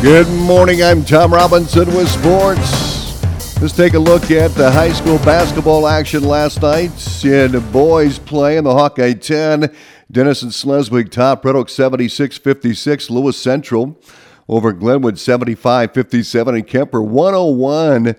Good morning. I'm Tom Robinson with sports. Let's take a look at the high school basketball action last night in the boys play in the Hawkeye 10. Denison Schleswig top Red Oak 76 56. Lewis Central over Glenwood 75 57. And Kuemper 101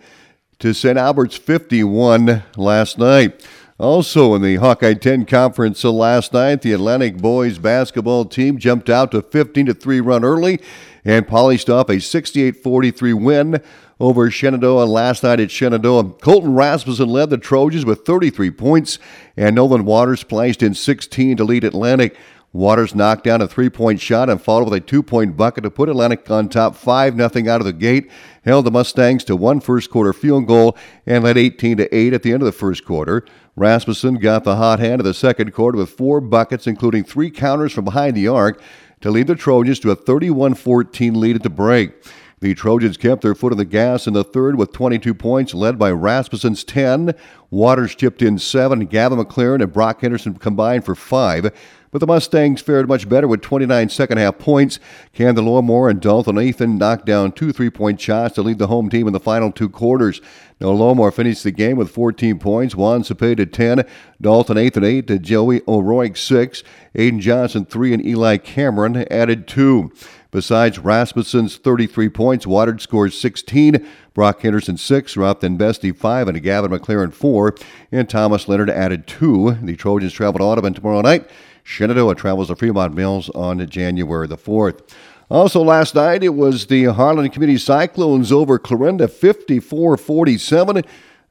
to St. Albert's 51 last night. Also in the Hawkeye 10 conference uh, last night, the Atlantic boys basketball team jumped out to 15 to 3 run early and polished off a 68-43 win over Shenandoah last night at Shenandoah. Colton Rasmussen led the Trojans with 33 points, and Nolan Waters splashed in 16 to lead Atlantic. Waters knocked down a three-point shot and followed with a two-point bucket to put Atlantic on top 5 0 out of the gate. Held the Mustangs to one first quarter field goal and led 18 to 8 at the end of the first quarter. Rasmussen got the hot hand of the second quarter with four buckets, including three counters from behind the arc, to lead the Trojans to a 31 14 lead at the break. The Trojans kept their foot on the gas in the third with 22 points, led by Rasmussen's 10. Waters chipped in 7. Gavin McLaren and Brock Henderson combined for 5. But the Mustangs fared much better with 29 second half points. Candelora Moore and Dalton Nathan knocked down two three point shots to lead the home team in the final two quarters. Now, Lomar finished the game with 14 points. Juan Cepeda 10, Dalton 8 and 8 to Joey O'Rourke 6, Aiden Johnson 3, and Eli Cameron added 2. Besides Rasmussen's 33 points, Waters scores 16, Brock Henderson 6, Ralph Bestie 5, and Gavin McLaren 4, and Thomas Leonard added 2. The Trojans travel to Audubon tomorrow night. Shenandoah travels to Fremont Mills on January the 4th. Also, last night it was the Harlan Community Cyclones over Clarinda 54 47.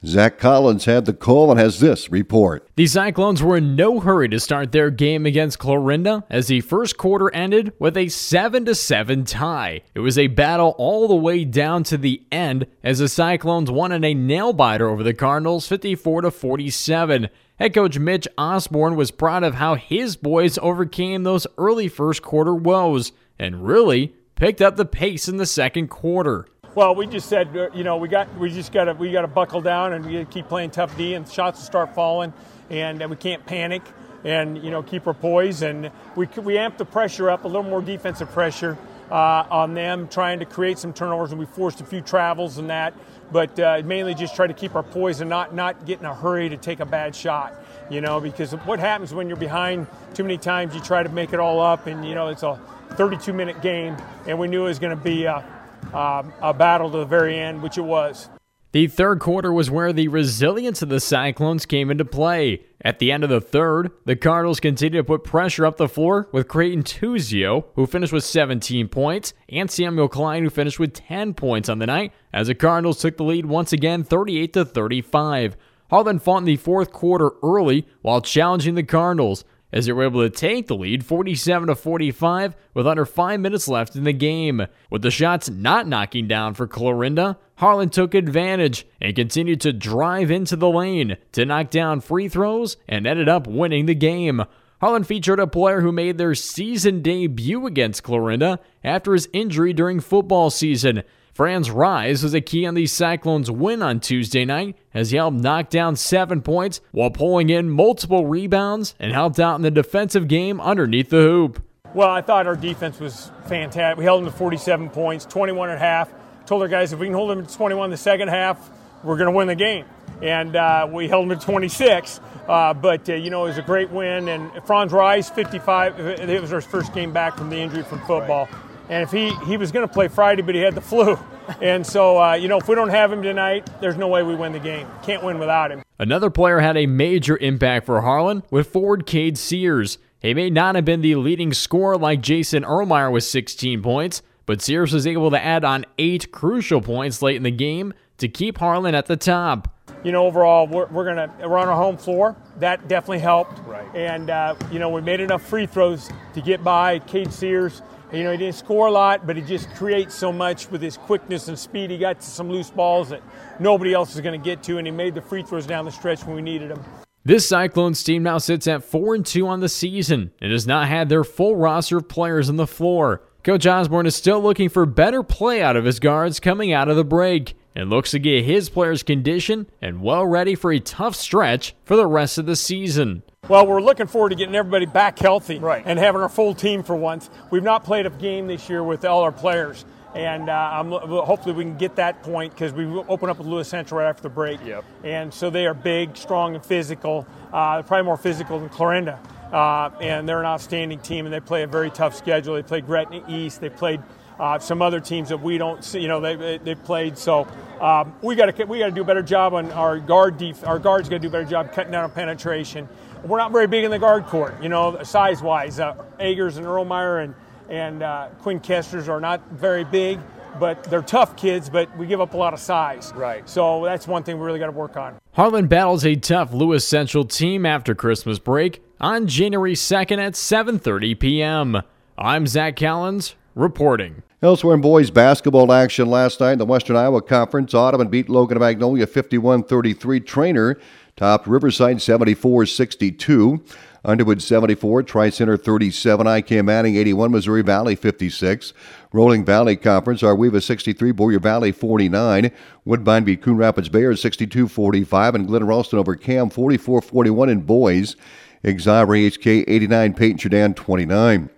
Zach Collins had the call and has this report. The Cyclones were in no hurry to start their game against Clarinda as the first quarter ended with a 7 7 tie. It was a battle all the way down to the end as the Cyclones won in a nail biter over the Cardinals 54 47. Head coach Mitch Osborne was proud of how his boys overcame those early first quarter woes and really picked up the pace in the second quarter. Well, we just said, uh, you know, we got we just got to we got to buckle down and we keep playing tough D, and shots will start falling, and we can't panic, and you know, keep our poise, and we we amp the pressure up a little more defensive pressure uh, on them, trying to create some turnovers, and we forced a few travels and that, but uh, mainly just try to keep our poise and not not get in a hurry to take a bad shot, you know, because what happens when you're behind too many times, you try to make it all up, and you know, it's a 32 minute game, and we knew it was going to be a, um, a battle to the very end, which it was. The third quarter was where the resilience of the Cyclones came into play. At the end of the third, the Cardinals continued to put pressure up the floor with Creighton Tuzio, who finished with 17 points, and Samuel Klein, who finished with 10 points on the night, as the Cardinals took the lead once again 38 to 35. Harlan fought in the fourth quarter early while challenging the Cardinals as they were able to take the lead 47 to 45 with under 5 minutes left in the game. With the shots not knocking down for Clarinda, Harlan took advantage and continued to drive into the lane to knock down free throws and ended up winning the game. Harlan featured a player who made their season debut against Clarinda after his injury during football season. Franz Rise was a key on the Cyclones' win on Tuesday night as he helped knock down seven points while pulling in multiple rebounds and helped out in the defensive game underneath the hoop. Well, I thought our defense was fantastic. We held them to 47 points, 21 and a half. Told our guys if we can hold them to 21 the second half, we're going to win the game. And uh, we held them to 26. Uh, but, uh, you know, it was a great win. And Franz Rice, 55, it was our first game back from the injury from football. And if he, he was going to play Friday, but he had the flu. And so, uh, you know, if we don't have him tonight, there's no way we win the game. Can't win without him. Another player had a major impact for Harlan with forward Cade Sears. He may not have been the leading scorer like Jason Ermeyer with 16 points, but Sears was able to add on eight crucial points late in the game to keep Harlan at the top. You know, overall, we're, we're gonna we're on our home floor. That definitely helped. Right. And uh, you know, we made enough free throws to get by Cade Sears. You know, he didn't score a lot, but he just creates so much with his quickness and speed. He got to some loose balls that nobody else is going to get to, and he made the free throws down the stretch when we needed them. This Cyclones team now sits at 4 and 2 on the season and has not had their full roster of players on the floor. Coach Osborne is still looking for better play out of his guards coming out of the break and looks to get his players conditioned and well ready for a tough stretch for the rest of the season. Well, we're looking forward to getting everybody back healthy right. and having our full team for once. We've not played a game this year with all our players, and uh, hopefully we can get that point because we open up with Lewis Central right after the break. Yep. And so they are big, strong, and physical. Uh, probably more physical than Clarinda. Uh, and they're an outstanding team, and they play a very tough schedule. They played Gretna East. They played uh, some other teams that we don't see. You know, they they played. So um, we got to we got to do a better job on our guard. Def- our guards got to do a better job cutting down on penetration. We're not very big in the guard court. You know, size wise, uh, Agers and Erlmeyer and and uh, Quinn Kesters are not very big, but they're tough kids, but we give up a lot of size. Right. So that's one thing we really got to work on. Harlan battles a tough Lewis Central team after Christmas break on January 2nd at 7:30 p.m. I'm Zach Callens reporting. Elsewhere in boys basketball action last night in the Western Iowa Conference, Audubon beat Logan Magnolia 51-33. Treynor topped Riverside 74-62. Underwood 74, Tri Center 37, IKM Manning 81, Missouri Valley 56. Rolling Valley Conference, AR-WE-VA 63, Boyer Valley 49. Woodbine beat Coon Rapids Bayard 62 45, and Glidden Ralston over Cam 44 41 in boys. Exira EHK 89, Paton Churdan 29.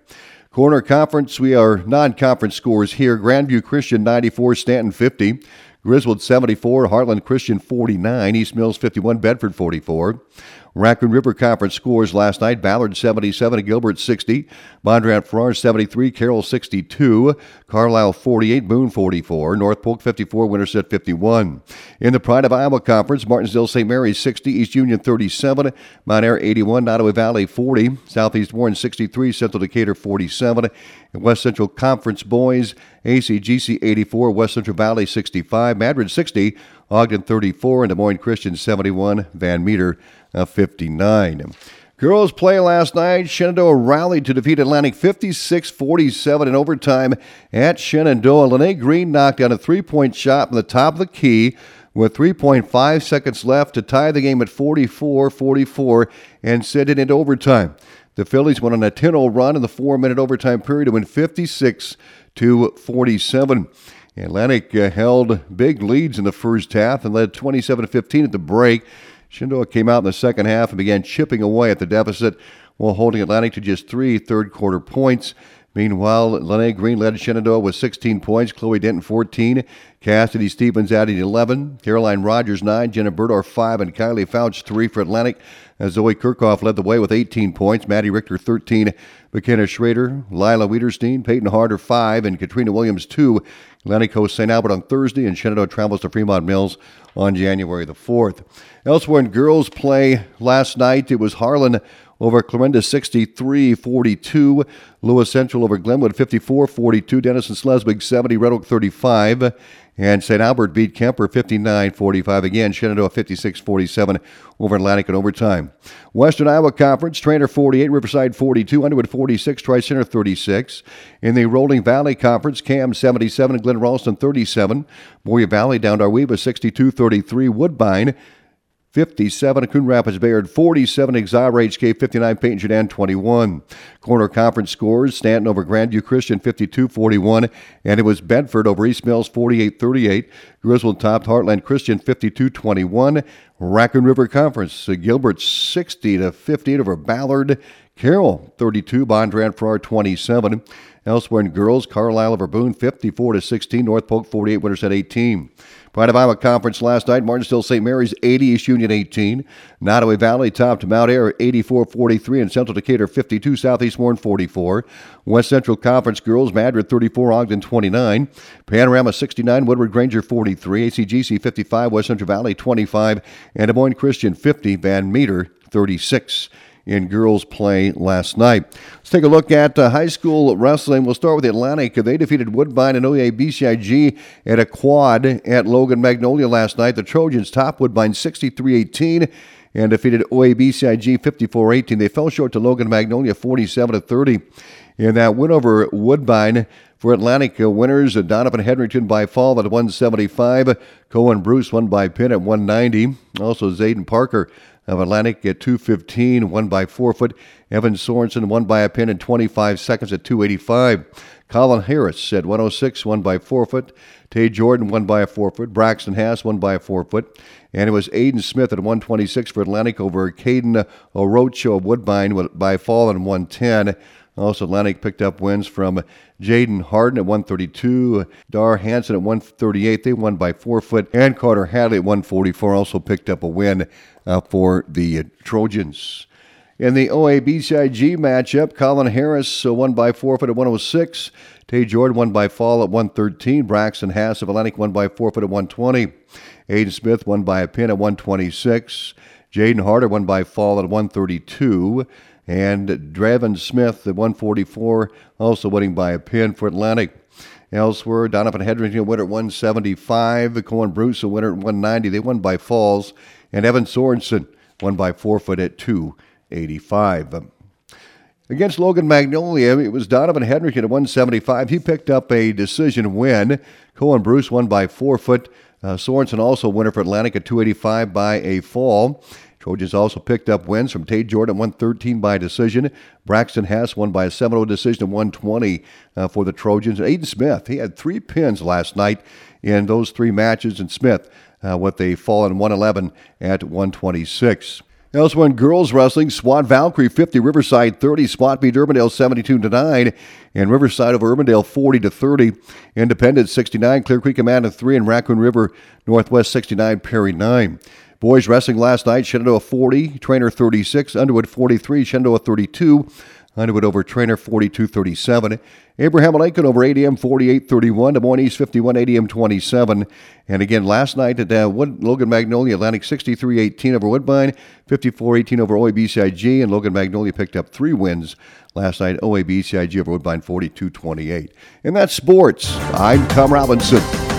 Corner Conference, we are non conference scores here. Grandview Christian 94, Stanton 50. Griswold 74, Heartland Christian 49, East Mills 51, Bedford 44. Raccoon River Conference scores last night Ballard 77, Gilbert 60, Bondurant Farrar 73, Carroll 62, Carlisle 48, Boone 44, North Polk 54, Winterset 51. In the Pride of Iowa Conference, Martensdale St. Mary's 60, East Union 37, Mount Ayr 81, Nodaway Valley 40, Southeast Warren 63, Central Decatur 47, and West Central Conference Boys ACGC 84, West Central Valley 65, Madrid 60, Ogden 34, and Des Moines Christian 71, Van Meter uh, 59. Girls play last night. Shenandoah rallied to defeat Atlantic 56 47 in overtime at Shenandoah. Lene Green knocked down a three point shot from the top of the key with 3.5 seconds left to tie the game at 44 44 and send it into overtime. The Fillies went on a 10 0 run in the four minute overtime period to win 56 to 47. Atlantic uh, held big leads in the first half and led 27 15 at the break. Shenandoah came out in the second half and began chipping away at the deficit while holding Atlantic to just three third quarter points. Meanwhile, Lene Green led Shenandoah with 16 points, Chloe Denton 14, Cassidy Stevens added 11, Caroline Rogers 9, Jenna Burdor 5, and Kylie Fouch 3 for Atlantic. As Zoe Kirchhoff led the way with 18 points, Maddie Richter 13, McKenna Schrader, Lila Wiederstein, Peyton Harder 5, and Katrina Williams 2. Atlantic hosts St. Albert on Thursday, and Shenandoah travels to Fremont Mills on January the 4th. Elsewhere in girls play last night, it was Harlan over Clarinda 63 42. Lewis Central over Glenwood 54 42. Denison Schleswig 70. Red Oak 35. And St. Albert beat Kuemper 59 45. Again, Shenandoah 56 47 over Atlantic in overtime. Western Iowa Conference, Treynor 48, Riverside 42, Underwood 46, Tri Center 36. In the Rolling Valley Conference, Cam 77, Glidden Ralston 37. Boyer Valley down to AR-WE-VA 62 33. Woodbine 57. Coon Rapids Bayard 47. Exira EHK 59. Paton Churdan 21. Corner conference scores Stanton over Grandview Christian 52 41. And it was Bedford over East Mills 48 38. Griswold topped Heartland Christian 52 21. Raccoon River Conference Gilbert 60 to 58 over Ballard. Carroll 32. Bondurant Farrar 27. Elsewhere in girls, Carlisle over Boone 54 to 16. North Polk 48. Winterset 18. Pride of Iowa Conference last night. Martensdale St. Mary's 80, East Union 18. Nodaway Valley topped Mount Ayr 84 43 and Central Decatur 52, Southeast Warren 44. West Central Conference girls, Madrid 34, Ogden 29. Panorama 69, Woodward Granger 43, ACGC 55, West Central Valley 25, and Des Moines Christian 50, Van Meter 36 in girls play last night. Let's take a look at uh, high school wrestling. We'll start with Atlantic. They defeated Woodbine and OABCIG at a quad at Logan Magnolia last night. The Trojans top Woodbine 63-18 and defeated OABCIG 54-18. They fell short to Logan Magnolia 47-30. In that win over Woodbine for Atlantic uh, winners, uh, Donovan Hedrington by fall at 175. Cohen Bruce won by pin at 190. Also Zayden Parker of Atlantic at 215, won by forfeit. Evan Sorensen won by a pin in 25 seconds at 285. Colin Harris at 106, won by forfeit. Tay Jordan won by a forfeit. Braxton Haas won by a forfeit. And it was Aiden Smith at 126 for Atlantic over Caden Orocho Woodbine by fall in 110. Also, Atlantic picked up wins from Jaden Harden at 132, Dar Hanson at 138. They won by forfeit, and Carter Hadley at 144 also picked up a win uh, for the Trojans. In the OABCIG matchup, Colin Harris uh, won by forfeit at 106. Tay Jordan won by fall at 113. Braxton Hass of Atlantic won by forfeit at 120. Aiden Smith won by a pin at 126. Jaden Harder won by fall at 132. And Draven Smith at 144, also winning by a pin for Atlantic. Elsewhere, Donovan Hedrington winner at 175. Cohen Bruce a winner at 190. They won by falls. And Evan Sorensen won by forfeit at 285. Against Logan Magnolia, it was Donovan Hedrick at 175. He picked up a decision win. Cohen Bruce won by forfeit. Uh, Sorensen also winner for Atlantic at 285 by a fall. Trojans also picked up wins from Tate Jordan 113 by decision. Braxton Hess won by a 7 0 decision at 120 uh, for the Trojans. Aiden Smith, he had three pins last night in those three matches. And Smith uh, with a fall in 111 at 126. Elsewhere in girls wrestling, SWAT Valkyrie 50, Riverside 30, SWAT beat Urbandale 72 to 9, and Riverside over Urbandale 40 to 30. Independence 69, Clear Creek Amana 3, and Raccoon River Northwest 69, Perry 9. Boys wrestling last night, Shenandoah 40, Treynor 36, Underwood 43, Shenandoah 32. Underwood over Treynor 4237. Abraham Lincoln over ADM 48 31. Des Moines East 51, ADM 27. And again, last night at uh, Wood, Logan Magnolia Atlantic 6318 over Woodbine, 5418 over OABCIG. And Logan Magnolia picked up three wins last night. OABCIG over Woodbine 4228. And that's sports. I'm Tom Robinson.